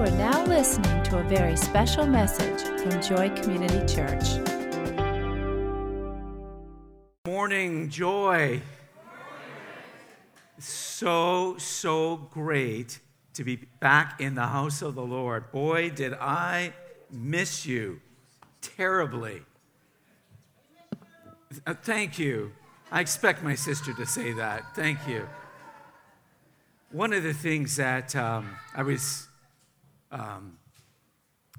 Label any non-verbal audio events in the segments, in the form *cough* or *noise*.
are now listening to a very special message from Joy Community Church. Morning, Joy. So, so great to be back in the house of the Lord. Boy, did I miss you terribly. Uh, thank you. I expect my sister to say that. Thank you. One of the things that um, I was, um,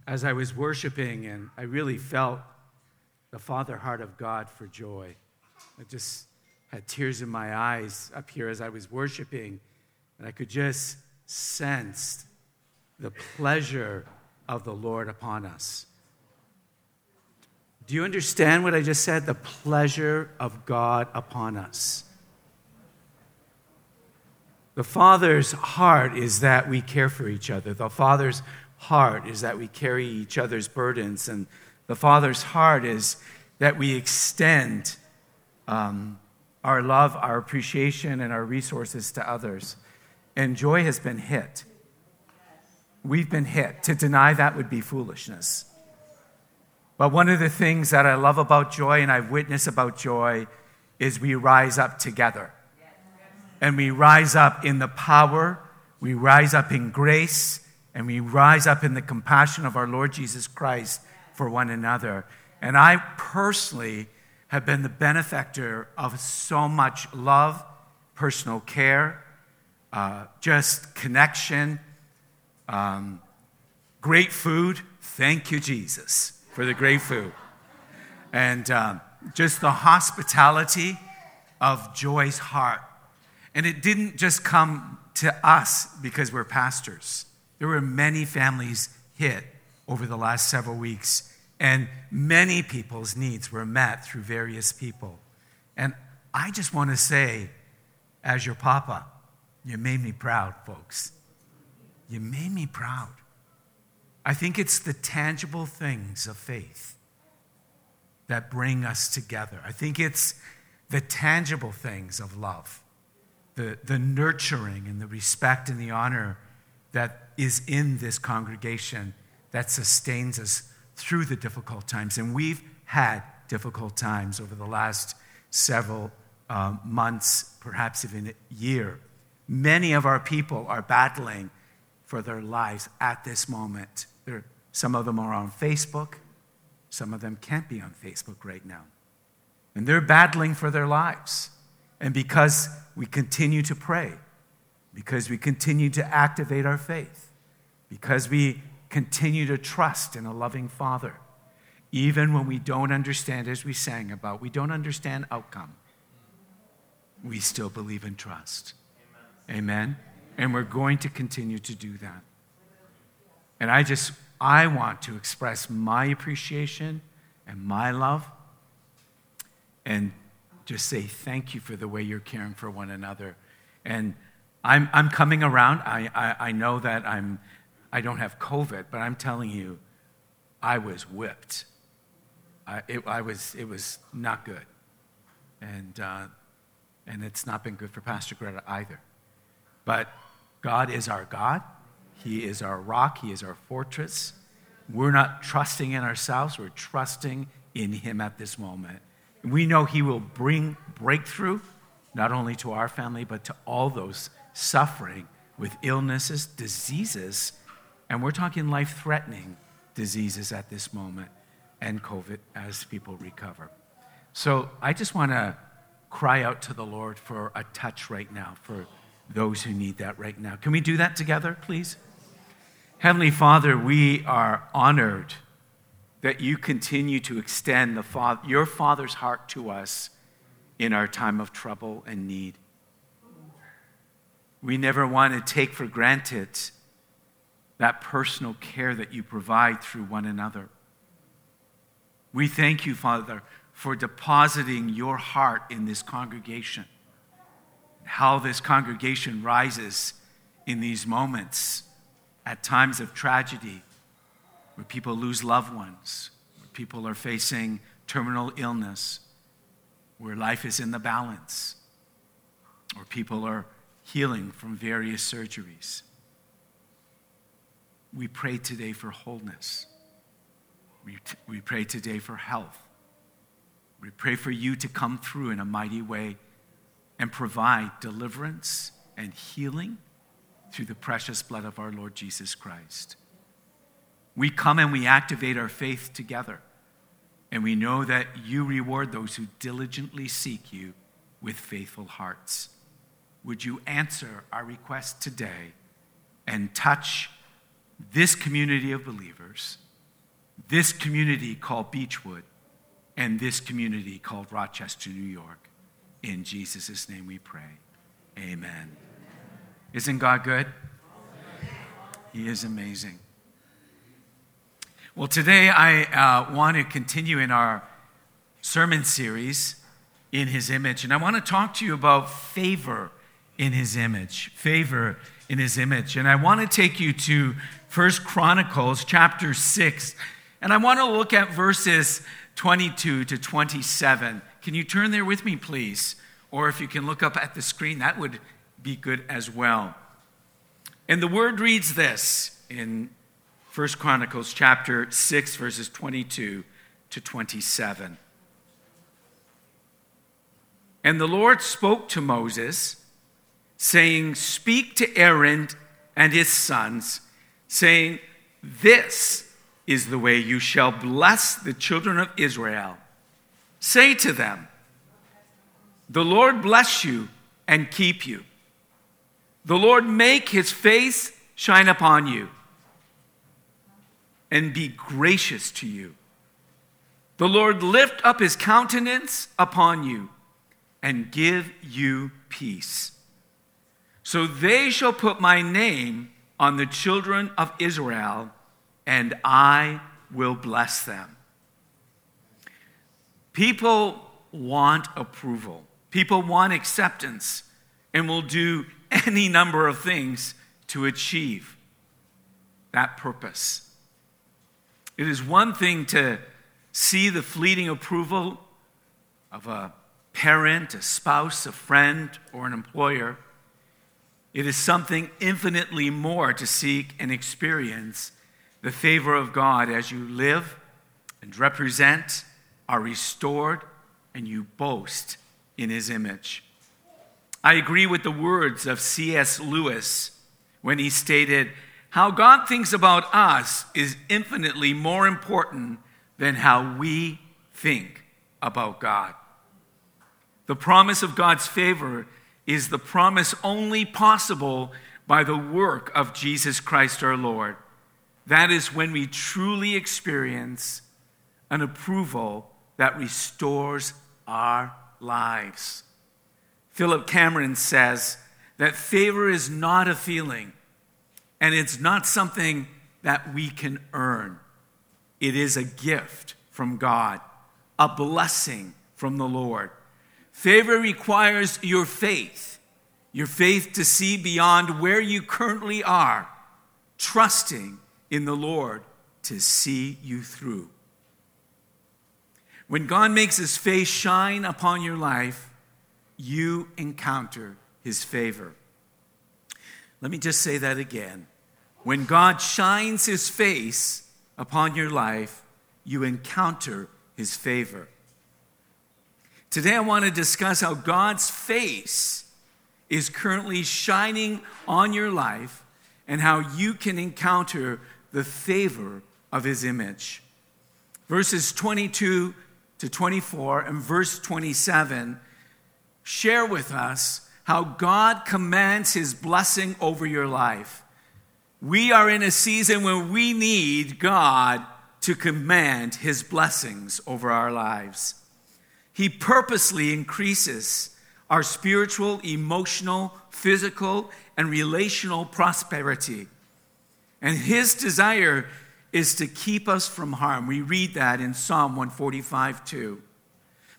as I was worshiping, and I really felt the Father heart of God for joy. I just had tears in my eyes up here as I was worshiping, and I could just sense the pleasure of the Lord upon us. Do you understand what I just said? The pleasure of God upon us. The Father's heart is that we care for each other. The Father's heart is that we carry each other's burdens. And the Father's heart is that we extend um, our love, our appreciation, and our resources to others. And joy has been hit. We've been hit. To deny that would be foolishness. But one of the things that I love about joy and I've witnessed about joy is we rise up together. And we rise up in the power, we rise up in grace, and we rise up in the compassion of our Lord Jesus Christ for one another. And I personally have been the benefactor of so much love, personal care, uh, just connection, um, great food. Thank you, Jesus, for the great food. And um, just the hospitality of Joy's heart. And it didn't just come to us because we're pastors. There were many families hit over the last several weeks and many people's needs were met through various people. And I just want to say, as your papa, you made me proud, folks. You made me proud. I think it's the tangible things of faith that bring us together. I think it's the tangible things of love, the, the nurturing and the respect and the honor that is in this congregation that sustains us through the difficult times. And we've had difficult times over the last several uh, months, perhaps even a year. Many of our people are battling for their lives at this moment. They're, some of them are on Facebook, some of them can't be on Facebook right now. And they're battling for their lives. And because we continue to pray, because we continue to activate our faith, because we continue to trust in a loving Father, even when we don't understand, as we sang about, we don't understand outcome. We still believe and trust. Amen. Amen. And we're going to continue to do that. And I just, I want to express my appreciation and my love and just say thank you for the way you're caring for one another. And I'm, I'm coming around. I, I, I know that I'm I don't have COVID, but I'm telling you, I was whipped. I, it, I was, it was not good. And, uh, and it's not been good for Pastor Greta either. But God is our God. He is our rock. He is our fortress. We're not trusting in ourselves, we're trusting in Him at this moment. We know He will bring breakthrough, not only to our family, but to all those suffering with illnesses, diseases and we're talking life threatening diseases at this moment and COVID as people recover. So I just want to cry out to the Lord for a touch right now for those who need that right now. Can we do that together, please? Heavenly Father, we are honored that you continue to extend the Father, your Father's heart to us in our time of trouble and need. We never want to take for granted that personal care that you provide through one another. We thank you, Father, for depositing your heart in this congregation. How this congregation rises in these moments at times of tragedy, where people lose loved ones, where people are facing terminal illness, where life is in the balance, or people are healing from various surgeries. we pray today for wholeness. We, t- we pray today for health. We pray for you to come through in a mighty way and provide deliverance and healing through the precious blood of our Lord Jesus Christ. We come and we activate our faith together, and we know that you reward those who diligently seek you with faithful hearts. Would you answer our request today and touch this community of believers, this community called Beechwood, and this community called Rochester, New York? In Jesus' name we pray. Amen. Isn't God good? He is amazing. Well, today I uh, want to continue in our sermon series, In His Image. And I want to talk to you about favor in His image. Favor in His image. And I want to take you to First Chronicles chapter 6. And I want to look at verses 22 to 27. Can you turn there with me, please? Or if you can look up at the screen, that would be good as well. And the word reads this in 1 Chronicles chapter 6 verses 22 to 27. And the Lord spoke to Moses saying, "Speak to Aaron and his sons, saying, this is the way you shall bless the children of Israel. Say to them, the Lord bless you and keep you. The Lord make his face shine upon you and be gracious to you. The Lord lift up his countenance upon you and give you peace. So they shall put my name on the children of Israel, and I will bless them. People want approval, people want acceptance, and will do any number of things to achieve that purpose. It is one thing to see the fleeting approval of a parent, a spouse, a friend, or an employer. It is something infinitely more to seek and experience the favor of God as you live and represent, are restored, and you boast in His image. I agree with the words of C.S. Lewis when he stated, How God thinks about us is infinitely more important than how we think about God. The promise of God's favor is the promise only possible by the work of Jesus Christ our Lord. That is when we truly experience an approval that restores our lives. Philip Cameron says that favor is not a feeling and it's not something that we can earn. It is a gift from God, a blessing from the Lord. Favor requires your faith, your faith to see beyond where you currently are, trusting in the Lord to see you through. When God makes his face shine upon your life, you encounter his favor. Let me just say that again. When God shines his face upon your life, you encounter his favor. Today, I want to discuss how God's face is currently shining on your life and how you can encounter the favor of his image. Verses 22 to 24 and verse 27 share with us how God commands his blessing over your life. We are in a season when we need God to command his blessings over our lives. He purposely increases our spiritual, emotional, physical, and relational prosperity. And his desire is to keep us from harm. We read that in Psalm 145 2.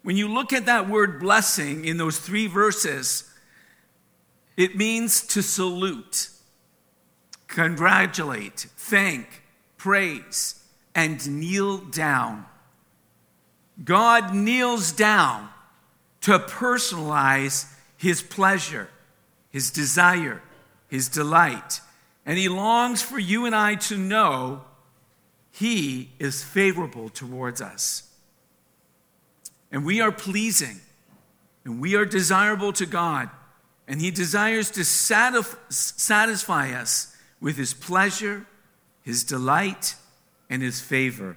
When you look at that word blessing in those three verses, it means to salute, congratulate, thank, praise, and kneel down. God kneels down to personalize his pleasure, his desire, his delight, And He longs for you and I to know He is favorable towards us. And we are pleasing and we are desirable to God. And He desires to satisfy us with His pleasure, His delight, and His favor.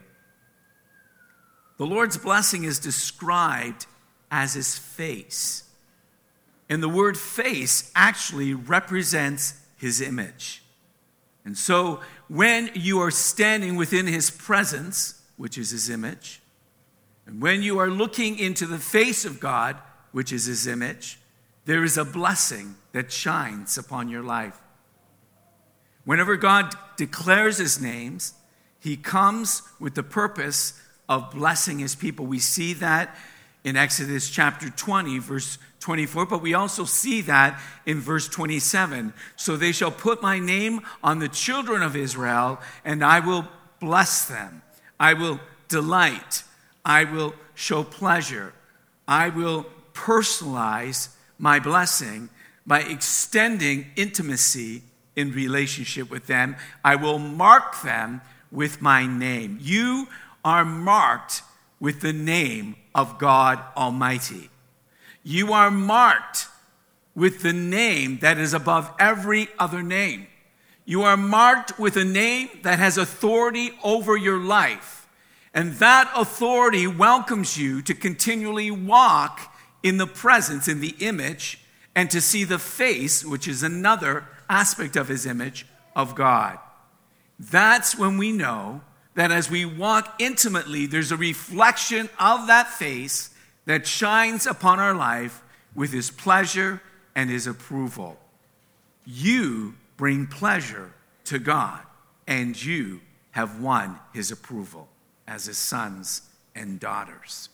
The Lord's blessing is described as His face. And the word face actually represents His image. And so when you are standing within His presence, which is His image, and when you are looking into the face of God, which is His image, there is a blessing that shines upon your life. Whenever God declares His names, He comes with the purpose of blessing His people. We see that in Exodus chapter 20, verse 24, but we also see that in verse 27. So they shall put my name on the children of Israel, and I will bless them. I will delight. I will show pleasure. I will personalize my blessing by extending intimacy in relationship with them. I will mark them with my name. You are marked with the name of God Almighty. You are marked with the name that is above every other name. You are marked with a name that has authority over your life. And that authority welcomes you to continually walk in the presence, in the image, and to see the face, which is another aspect of his image, of God. That's when we know that as we walk intimately, there's a reflection of that face that shines upon our life with his pleasure and his approval. You bring pleasure to God, and you have won his approval as his sons and daughters.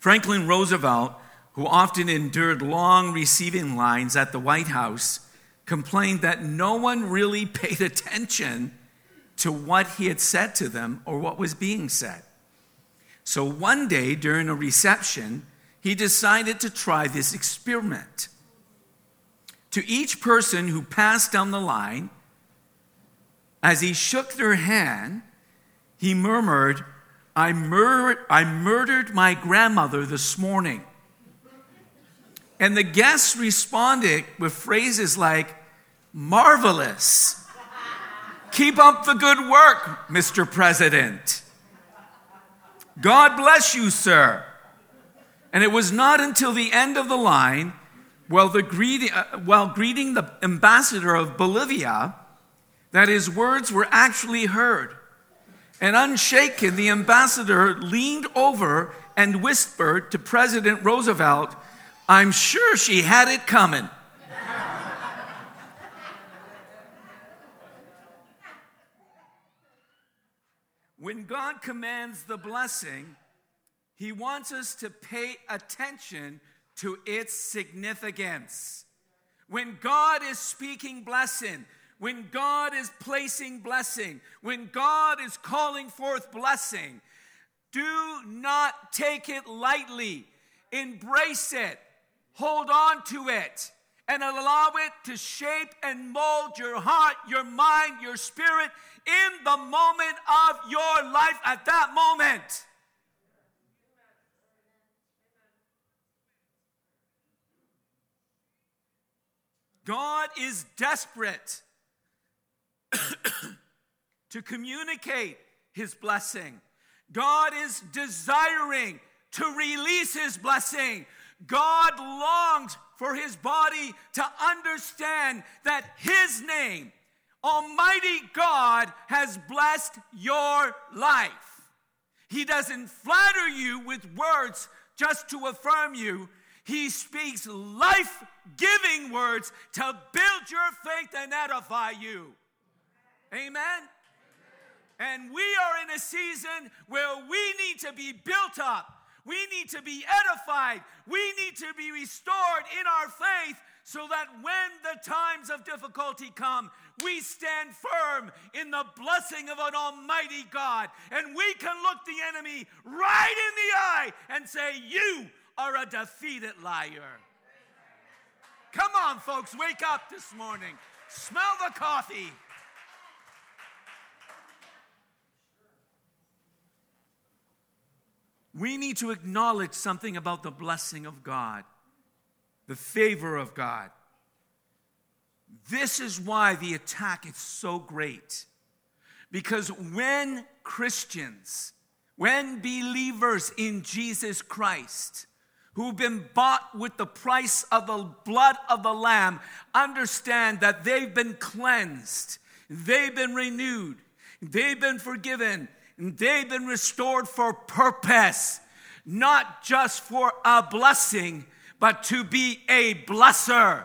Franklin Roosevelt, who often endured long receiving lines at the White House, complained that no one really *laughs* paid attention to what he had said to them or what was being said. So one day during a reception, he decided to try this experiment. To each person who passed down the line, as he shook their hand, he murmured, I, mur- I murdered my grandmother this morning. And the guests responded with phrases like, marvelous. Keep up the good work, Mr. President. God bless you, sir. And it was not until the end of the line, while, the uh, while greeting the ambassador of Bolivia, that his words were actually heard. And unshaken, the ambassador leaned over and whispered to President Roosevelt, I'm sure she had it coming. when God commands the blessing, he wants us to pay attention to its significance. When God is speaking blessing, when God is placing blessing, when God is calling forth blessing, do not take it lightly. Embrace it. Hold on to it and allow it to shape and mold your heart, your mind, your spirit in the moment of your life at that moment. God is desperate *coughs* to communicate his blessing. God is desiring to release his blessing. God longs for his body to understand that his name, Almighty God, has blessed your life. He doesn't flatter you with words just to affirm you. He speaks life giving words to build your faith and edify you. Amen. And we are in a season where we need to be built up we need to be edified. We need to be restored in our faith so that when the times of difficulty come, we stand firm in the blessing of an almighty God. And we can look the enemy right in the eye and say, You are a defeated liar. Come on, folks, wake up this morning. Smell the coffee. We need to acknowledge something about the blessing of God, the favor of God. This is why the attack is so great. Because when Christians, when believers in Jesus Christ, who've been bought with the price of the blood of the Lamb, understand that they've been cleansed, they've been renewed, they've been forgiven, they've been restored for purpose, not just for a blessing, but to be a blesser.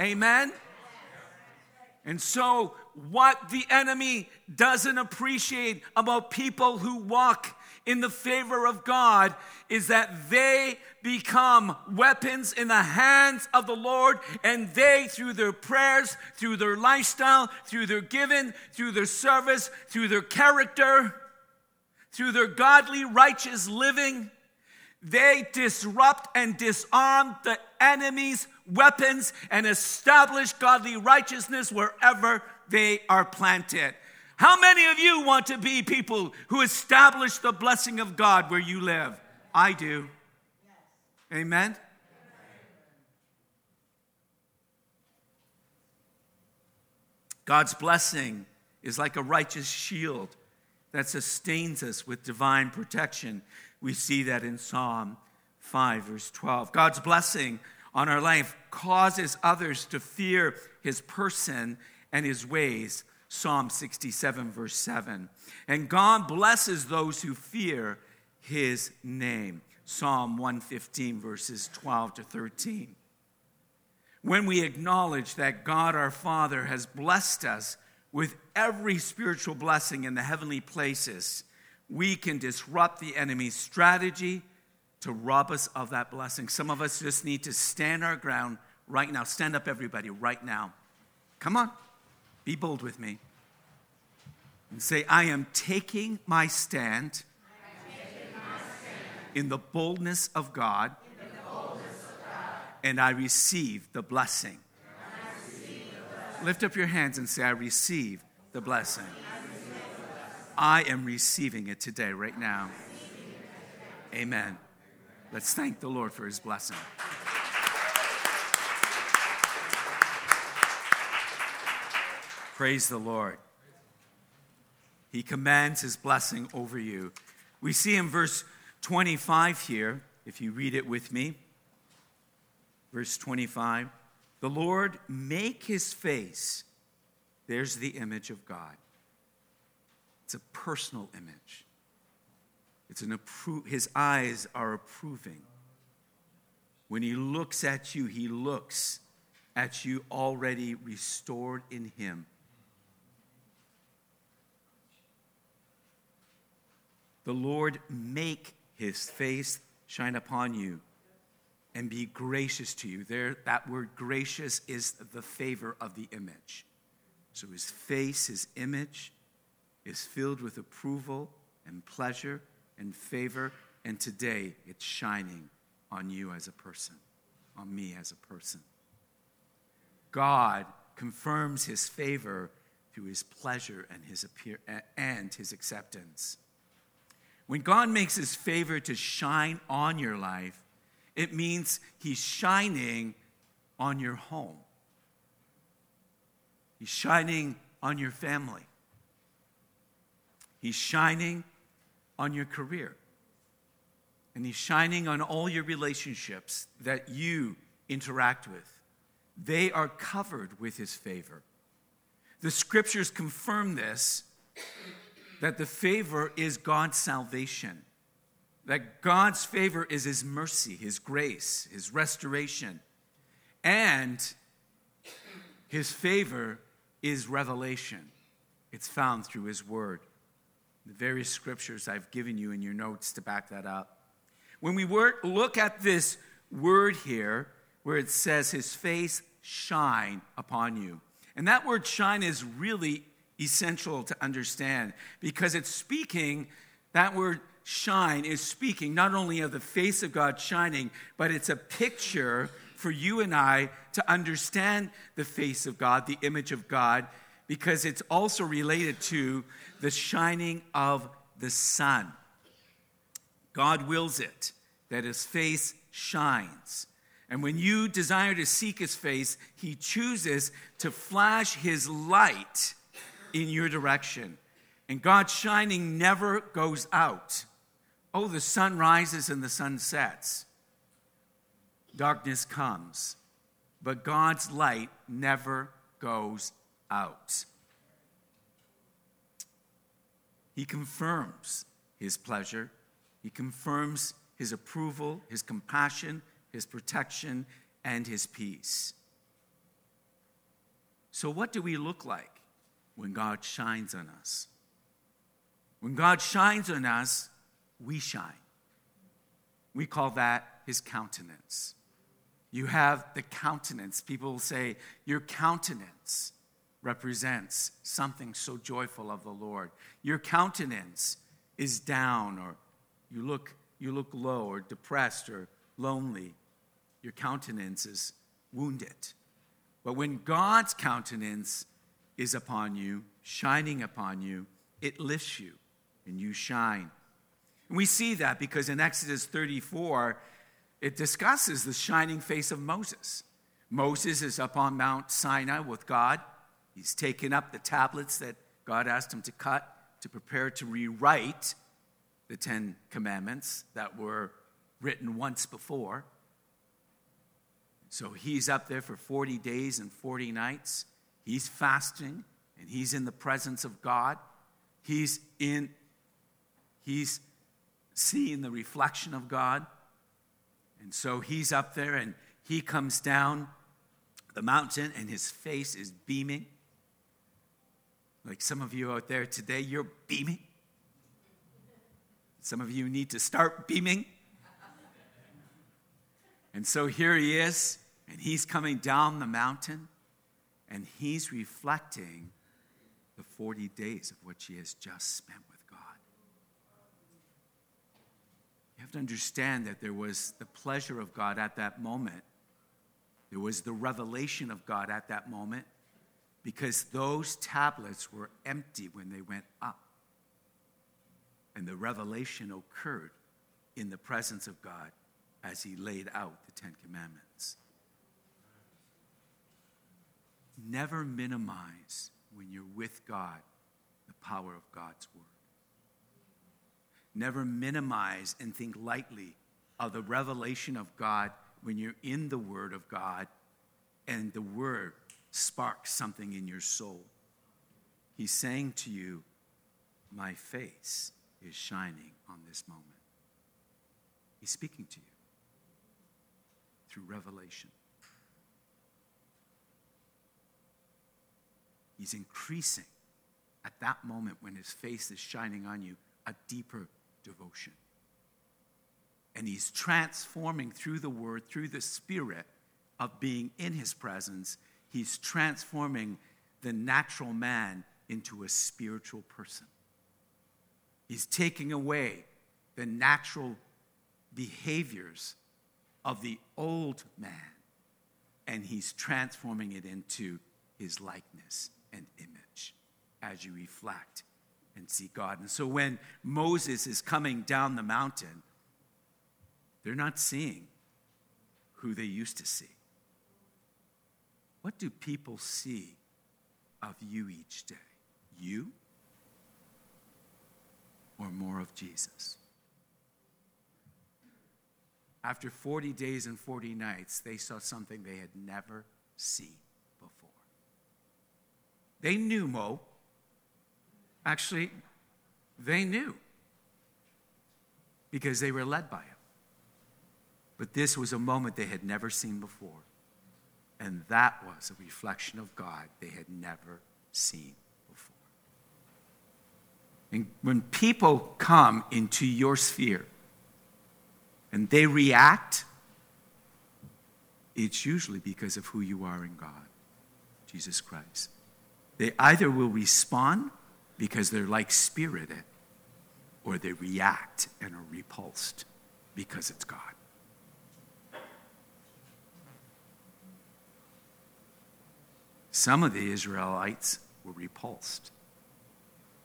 Amen? And so, what the enemy doesn't appreciate about people who walk in the favor of God is that they become weapons in the hands of the Lord, and they, through their prayers, through their lifestyle, through their giving, through their service, through their character, through their godly, righteous living, they disrupt and disarm the enemy's weapons and establish godly righteousness wherever they are planted. How many of you want to be people who establish the blessing of God where you live? I do. Amen? God's blessing is like a righteous shield that sustains us with divine protection. We see that in Psalm 5, verse 12. God's blessing on our life causes others to fear his person and his ways Psalm 67, verse 7. And God blesses those who fear his name. Psalm 115, verses 12 to 13. When we acknowledge that God our Father has blessed us with every spiritual blessing in the heavenly places, we can disrupt the enemy's strategy to rob us of that blessing. Some of us just need to stand our ground right now. Stand up, everybody, right now. Come on. Be bold with me. And say, I am taking my stand, taking my stand in, the boldness of God, the boldness of God and I receive the blessing. Lift up your hands and say, I receive the blessing. I am receiving it today, right now. Amen. Let's thank the Lord for his blessing. Praise the Lord. He commands his blessing over you. We see in verse 25 here, if you read it with me. Verse 25 The Lord make his face, there's the image of God. It's a personal image. It's an appro- his eyes are approving. When he looks at you, he looks at you already restored in him. The Lord make his face shine upon you and be gracious to you. There, that word gracious is the favor of the image. So his face, his image, is filled with approval and pleasure and favor. And today it's shining on you as a person, on me as a person. God confirms his favor through his pleasure and his, appear- and his acceptance. When God makes his favor to shine on your life, it means he's shining on your home. He's shining on your family. He's shining on your career. And he's shining on all your relationships that you interact with. They are covered with his favor. The scriptures confirm this that the favor is God's salvation, that God's favor is His mercy, His grace, His restoration, and His favor is revelation. It's found through His Word. The various scriptures I've given you in your notes to back that up. When we look at this word here, where it says, His face shine upon you. And that word shine is really essential to understand because it's speaking, that word shine is speaking not only of the face of God shining, but it's a picture for you and I to understand the face of God, the image of God, because it's also related to the shining of the sun. God wills it that his face shines. And when you desire to seek his face, he chooses to flash his light in your direction. And God's shining never goes out. Oh, the sun rises and the sun sets. Darkness comes. But God's light never goes out. He confirms his pleasure, he confirms his approval, his compassion, his protection, and his peace. So, what do we look like when God shines on us? When God shines on us, we shine. We call that his countenance. You have the countenance. People will say, Your countenance represents something so joyful of the Lord. Your countenance is down, or you look, you look low, or depressed, or lonely. Your countenance is wounded. But when God's countenance is upon you, shining upon you, it lifts you and you shine. We see that because in Exodus 34, it discusses the shining face of Moses. Moses is up on Mount Sinai with God. He's taken up the tablets that God asked him to cut to prepare to rewrite the Ten Commandments that were written once before. So he's up there for 40 days and 40 nights. He's fasting and he's in the presence of God. He's in he's seeing the reflection of God. And so he's up there and he comes down the mountain and his face is beaming. Like some of you out there today, you're beaming. Some of you need to start beaming. And so here he is, and he's coming down the mountain, and he's reflecting the 40 days of which he has just spent with God. You have to understand that there was the pleasure of God at that moment, there was the revelation of God at that moment, because those tablets were empty when they went up. And the revelation occurred in the presence of God as he laid out the Ten Commandments. Never minimize when you're with God the power of God's word. Never minimize and think lightly of the revelation of God when you're in the Word of God and the Word sparks something in your soul. He's saying to you, My face is shining on this moment. He's speaking to you through revelation. He's increasing at that moment when his face is shining on you a deeper devotion. And he's transforming through the word, through the spirit of being in his presence He's transforming the natural man into a spiritual person. He's taking away the natural behaviors of the old man and he's transforming it into his likeness and image as you reflect and see God. And so when Moses is coming down the mountain, they're not seeing who they used to see. What do people see of you each day? You or more of Jesus? After 40 days and 40 nights, they saw something they had never seen before. They knew Mo. Actually, they knew because they were led by him. But this was a moment they had never seen before. And that was a reflection of God they had never seen before. And when people come into your sphere and they react, it's usually because of who you are in God, Jesus Christ. They either will respond because they're like spirited, or they react and are repulsed because it's God. Some of the Israelites were repulsed,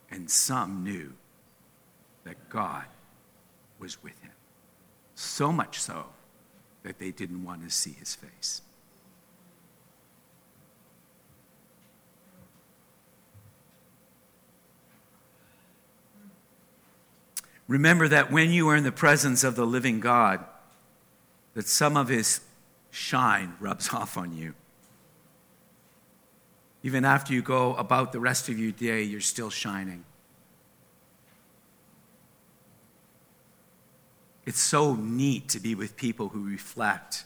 and some knew that God was with him. So much so that they didn't want to see his face. Remember that when you are in the presence of the living God, that some of his shine rubs *laughs* off on you. Even after you go about the rest of your day, you're still shining. It's so neat to be with people who reflect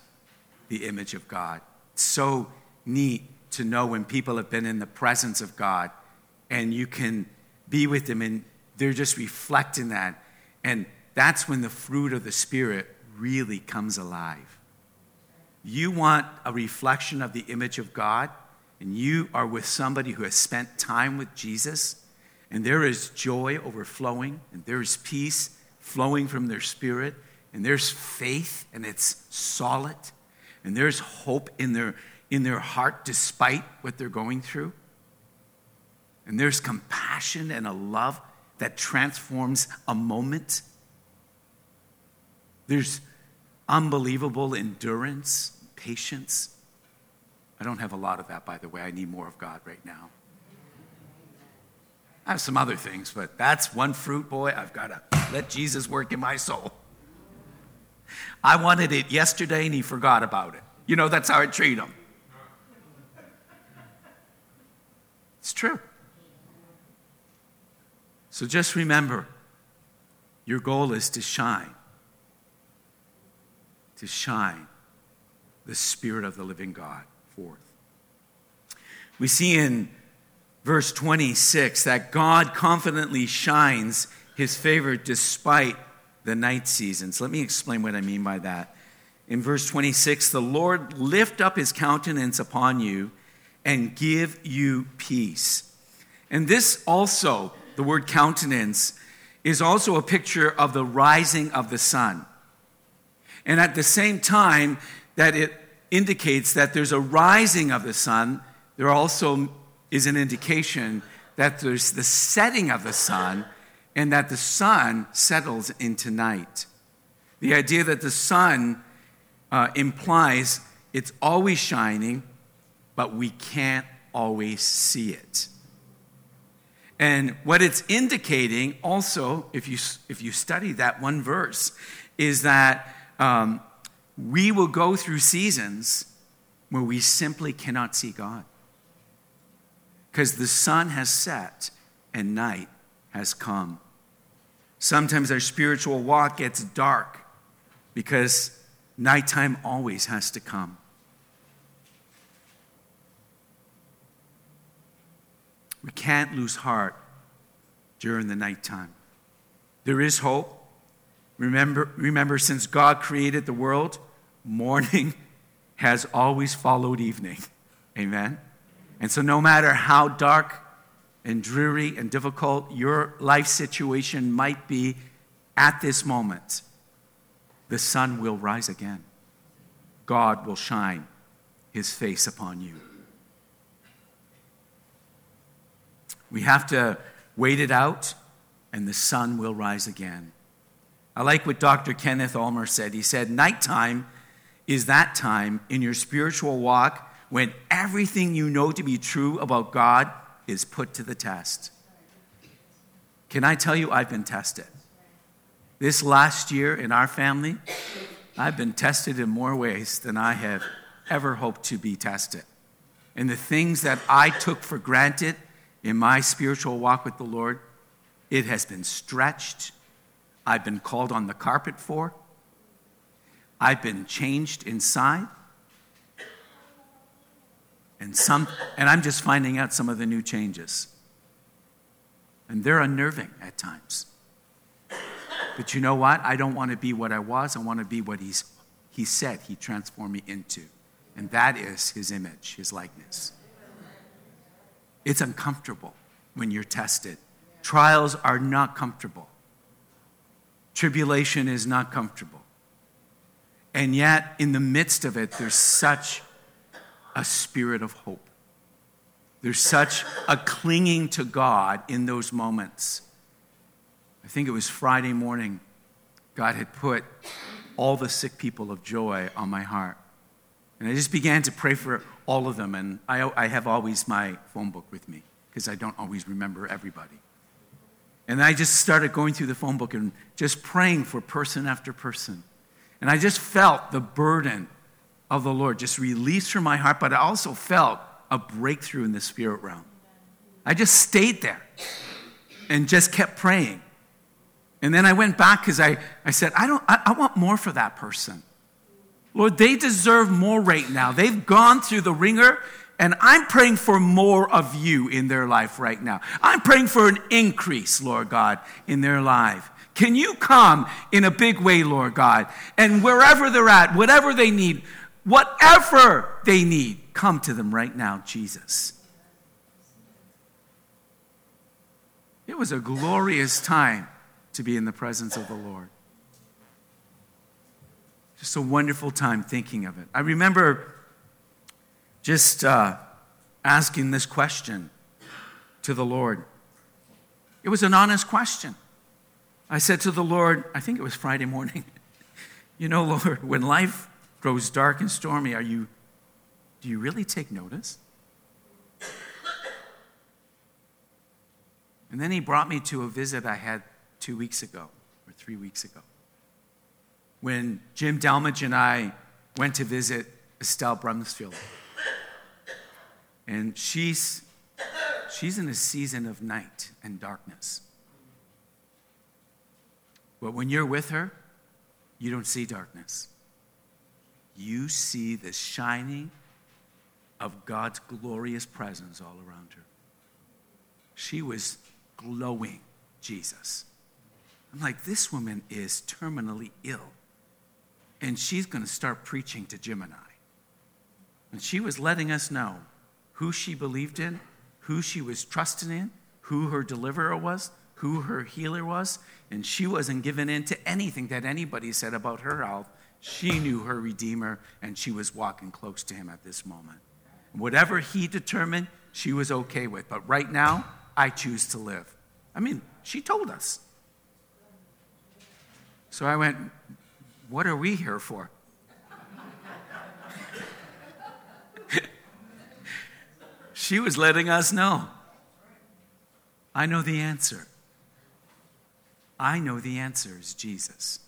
the image of God. It's so neat to know when people have been in the presence of God and you can be with them and they're just reflecting that. And that's when the fruit of the Spirit really comes alive. You want a reflection of the image of God, and you are with somebody who has spent time with Jesus, and there is joy overflowing, and there is peace flowing from their spirit, and there's faith, and it's solid, and there's hope in their, in their heart despite what they're going through. And there's compassion and a love that transforms a moment. There's unbelievable endurance, patience. I don't have a lot of that, by the way. I need more of God right now. I have some other things, but that's one fruit, boy. I've got to let Jesus work in my soul. I wanted it yesterday and he forgot about it. You know, that's how I treat him. It's true. So just remember your goal is to shine, to shine the Spirit of the living God forth. We see in verse 26 that God confidently shines his favor despite the night seasons. Let me explain what I mean by that. In verse 26, the Lord lift up his countenance upon you and give you peace. And this also, the word countenance, is also a picture of the rising of the sun. And at the same time that it indicates that there's a rising of the sun, there also is an indication that there's the setting of the sun and that the sun settles into night. The idea that the sun uh, implies it's always shining, but we can't always see it. And what it's indicating also, if you, if you study that one verse, is that um, we will go through seasons where we simply cannot see God. Because the sun has set and night has come. Sometimes our spiritual walk gets dark because nighttime always has to come. We can't lose heart during the nighttime. There is hope. Remember, remember, since God created the world, morning *laughs* has always followed evening. Amen? And so, no matter how dark and dreary and difficult your life situation might be at this moment, the sun will rise again. God will shine his face upon you. We have to wait it out, and the sun will rise again. I like what Dr. Kenneth Ulmer said. He said, Nighttime is that time in your spiritual walk when everything you know to be true about God is put to the test. Can I tell you, I've been tested. This last year in our family, I've been tested in more ways than I have ever hoped to be tested. And the things that I took for granted in my spiritual walk with the Lord, it has been stretched. I've been called on the carpet for. I've been changed inside. And, some, and I'm just finding out some of the new changes. And they're unnerving at times. But you know what? I don't want to be what I was. I want to be what he's, he said he transformed me into. And that is his image, his likeness. It's uncomfortable when you're tested. Trials are not comfortable. Tribulation is not comfortable. And yet, in the midst of it, there's such a spirit of hope. There's such a clinging to God in those moments. I think it was Friday morning, God had put all the sick people of joy on my heart. And I just began to pray for all of them. And I, I have always my phone book with me because I don't always remember everybody. And I just started going through the phone book and just praying for person after person. And I just felt the burden of the Lord just released from my heart, but I also felt a breakthrough in the spirit realm. I just stayed there and just kept praying. And then I went back because I, I said, I, don't, I, I want more for that person. Lord, they deserve more right now. They've gone through the wringer, and I'm praying for more of you in their life right now. I'm praying for an increase, Lord God, in their life. Can you come in a big way, Lord God? And wherever they're at, whatever they need, whatever they need, come to them right now, Jesus. It was a glorious time to be in the presence of the Lord. Just a wonderful time thinking of it. I remember just uh, asking this question to the Lord. It was an honest question. I said to the Lord, I think it was Friday morning, *laughs* you know, Lord, when life grows dark and stormy, are you, do you really take notice? And then he brought me to a visit I had two weeks ago or three weeks ago when Jim Delmage and I went to visit Estelle Brumsfield. And she's, she's in a season of night and darkness. But when you're with her, you don't see darkness. You see the shining of God's glorious presence all around her. She was glowing Jesus. I'm like, this woman is terminally ill. And she's going to start preaching to Jim and I. And she was letting us know who she believed in, who she was trusting in, who her deliverer was, who her healer was. And she wasn't giving in to anything that anybody said about her health. She knew her Redeemer, and she was walking close to him at this moment. Whatever he determined, she was okay with. But right now, I choose to live. I mean, she told us. So I went, What are we here for? she was letting us know. I know the answer. I know the answer is Jesus.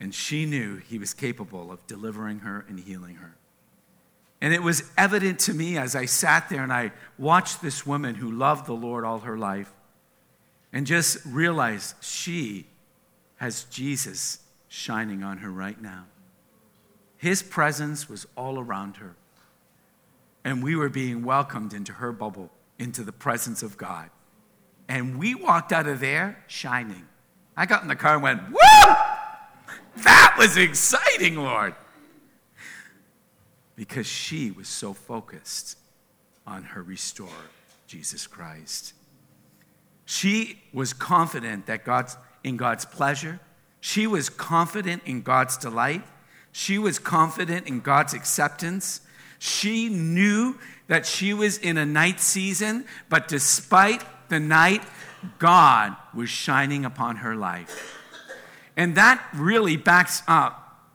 And she knew he was capable of delivering her and healing her. And it was evident to me as I sat there and I watched this woman who loved the Lord all her life and just realized she has Jesus shining on her right now. His presence was all around her. And we were being welcomed into her bubble, into the presence of God. And we walked out of there shining. I got in the car and went, Woo! That was exciting, Lord because she was so focused on her restorer, Jesus Christ. She was confident that God's in God's pleasure. She was confident in God's delight. She was confident in God's acceptance. She knew that she was in a night season, but despite the night, God was shining upon her life. And that really backs up,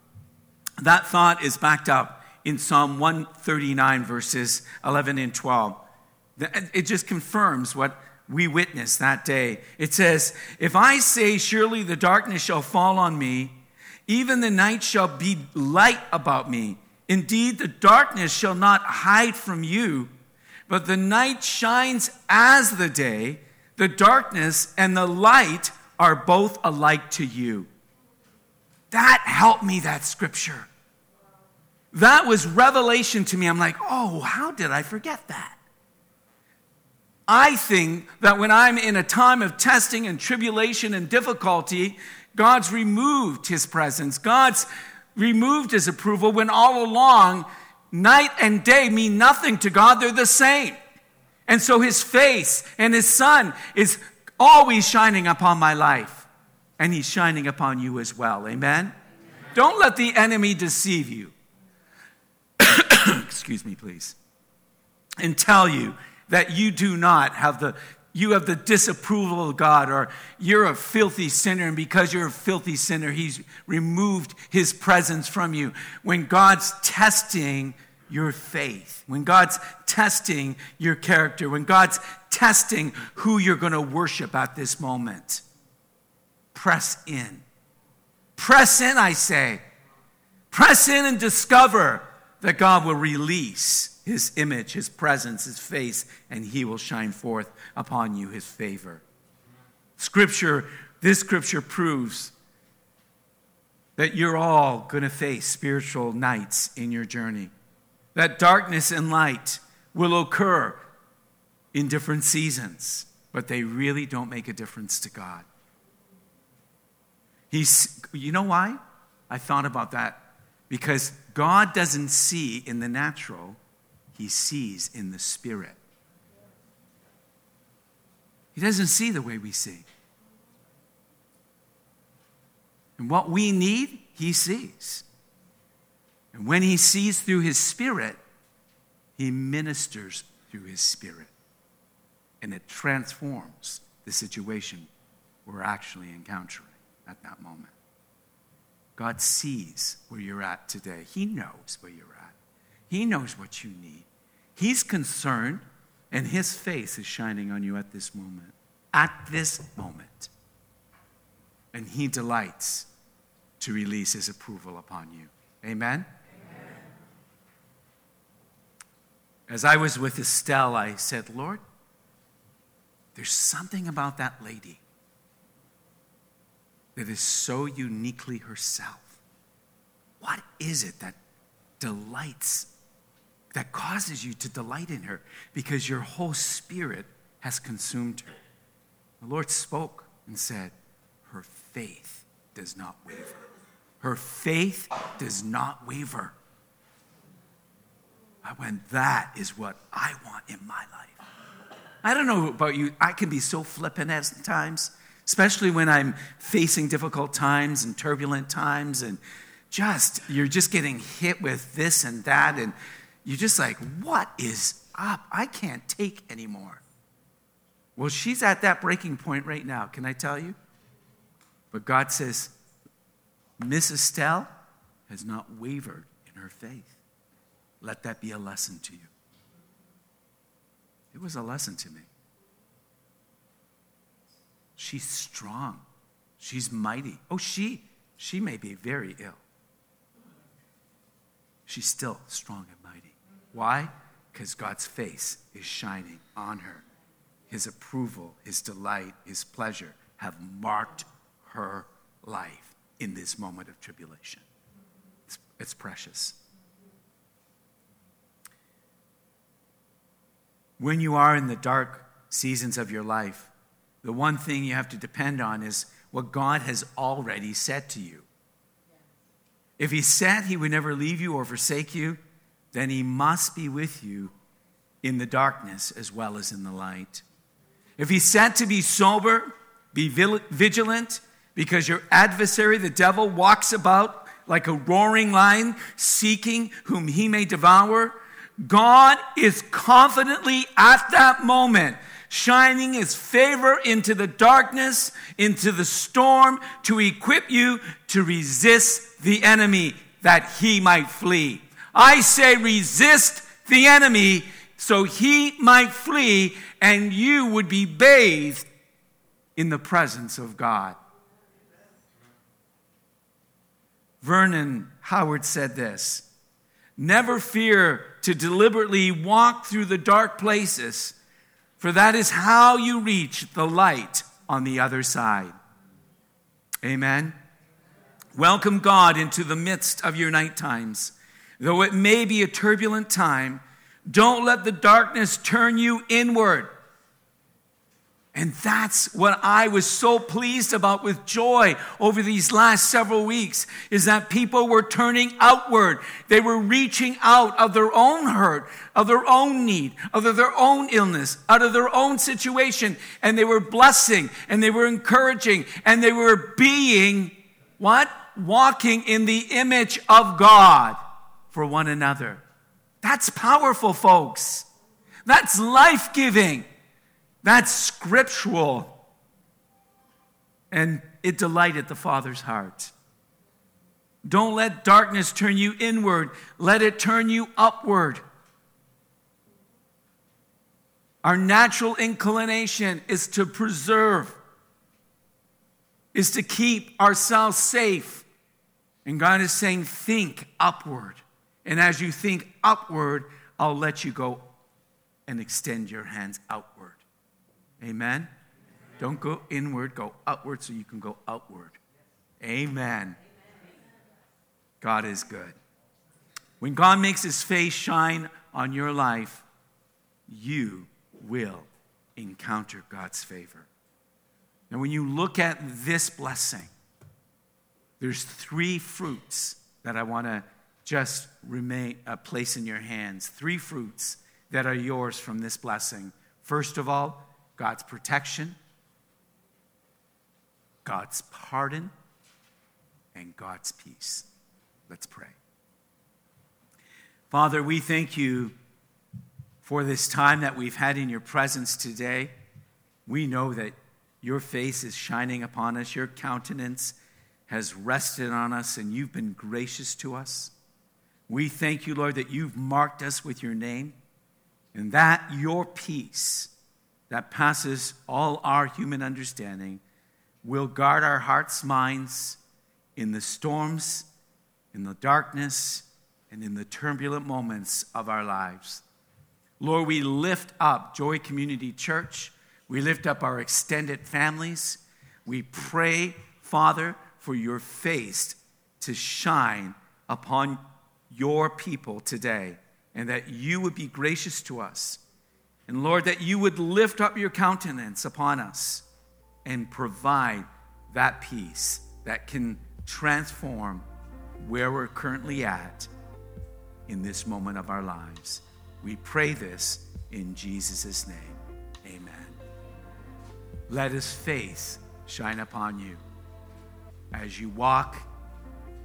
that thought is backed up in Psalm 139, verses 11 and 12. It just confirms what we witnessed that day. It says, If I say, Surely the darkness shall fall on me, even the night shall be light about me. Indeed, the darkness shall not hide from you, but the night shines as the day. The darkness and the light are both alike to you. That helped me, that scripture. That was revelation to me. I'm like, oh, how did I forget that? I think that when I'm in a time of testing and tribulation and difficulty, God's removed his presence. God's removed his approval when all along, night and day mean nothing to God. They're the same. And so his face and his sun is always shining upon my life. And he's shining upon you as well. Amen? Amen. Don't let the enemy deceive you. *coughs* Excuse me, please. and tell you that you do not have the you have the disapproval of God, or you're a filthy sinner, and because you're a filthy sinner, He's removed His presence from you. When God's testing your faith, when God's testing your character, when God's testing who you're going to worship at this moment, press in. Press in, I say. Press in and discover that God will release his image, his presence, his face, and he will shine forth upon you his favor. Scripture, this scripture proves that you're all going to face spiritual nights in your journey. That darkness and light will occur in different seasons, but they really don't make a difference to God. He's, you know why? I thought about that. Because God doesn't see in the natural, He sees in the spirit. He doesn't see the way we see. And what we need, He sees. And when He sees through His Spirit, He ministers through His Spirit. And it transforms the situation we're actually encountering at that moment. God sees where you're at today. He knows where you're at. He knows what you need. He's concerned, and His face is shining on you at this moment. At this moment. And He delights to release His approval upon you. Amen? Amen? As I was with Estelle, I said, Lord, there's something about that lady that is so uniquely herself? What is it that delights, that causes you to delight in her? Because your whole spirit has consumed her. The Lord spoke and said, Her faith does not waver. Her faith does not waver. I went, That is what I want in my life. I don't know about you, I can be so flippant at times especially when I'm facing difficult times and turbulent times and just, you're just getting hit with this and that. And you're just like, what is up? I can't take anymore. Well, she's at that breaking point right now, can I tell you? But God says, Miss Estelle has not wavered in her faith. Let that be a lesson to you. It was a lesson to me. She's strong. She's mighty. Oh, she, she may be very ill. She's still strong and mighty. Why? Because God's face is shining on her. His approval, his delight, his pleasure have marked her life in this moment of tribulation. It's, it's precious. When you are in the dark seasons of your life, the one thing you have to depend on is what God has already said to you. If He said He would never leave you or forsake you, then He must be with you in the darkness as well as in the light. If He said to be sober, be vigilant, because your adversary, the devil, walks about like a roaring lion, seeking whom he may devour. God is confidently at that moment shining his favor into the darkness, into the storm, to equip you to resist the enemy that he might flee. I say, resist the enemy so he might flee and you would be bathed in the presence of God. Vernon Howard said this Never fear to deliberately walk through the dark places for that is how you reach the light on the other side. Amen. Welcome God into the midst of your night times. Though it may be a turbulent time, don't let the darkness turn you inward. And that's what I was so pleased about with joy over these last several weeks is that people were turning outward. They were reaching out of their own hurt, of their own need, of their own illness, out of their own situation. And they were blessing and they were encouraging and they were being what? Walking in the image of God for one another. That's powerful, folks. That's life giving. That's scriptural. And it delighted the Father's heart. Don't let darkness turn you inward, let it turn you upward. Our natural inclination is to preserve, is to keep ourselves safe. And God is saying, think upward. And as you think upward, I'll let you go and extend your hands outward. Amen? Don't go inward, go outward so you can go outward. Amen. God is good. When God makes his face shine on your life, you will encounter God's favor. Now, when you look at this blessing, there's three fruits that I want to just remain uh, place in your hands. Three fruits that are yours from this blessing. First of all, God's protection, God's pardon, and God's peace. Let's pray. Father, we thank you for this time that we've had in your presence today. We know that your face is shining upon us, your countenance has rested on us, and you've been gracious to us. We thank you, Lord, that you've marked us with your name, and that your peace that passes all our human understanding will guard our hearts, minds in the storms, in the darkness, and in the turbulent moments of our lives. Lord, we lift up Joy Community Church. We lift up our extended families. We pray, Father, for your face to shine upon your people today and that you would be gracious to us. And Lord, that you would lift up your countenance upon us and provide that peace that can transform where we're currently at in this moment of our lives. We pray this in Jesus' name. Amen. Let his face shine upon you as you walk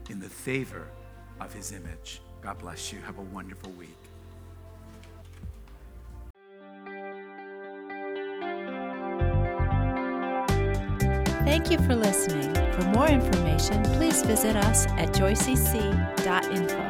in the favor of his image. God bless you. Have a wonderful week. Thank you for listening. For more information, please visit us at joycc.info.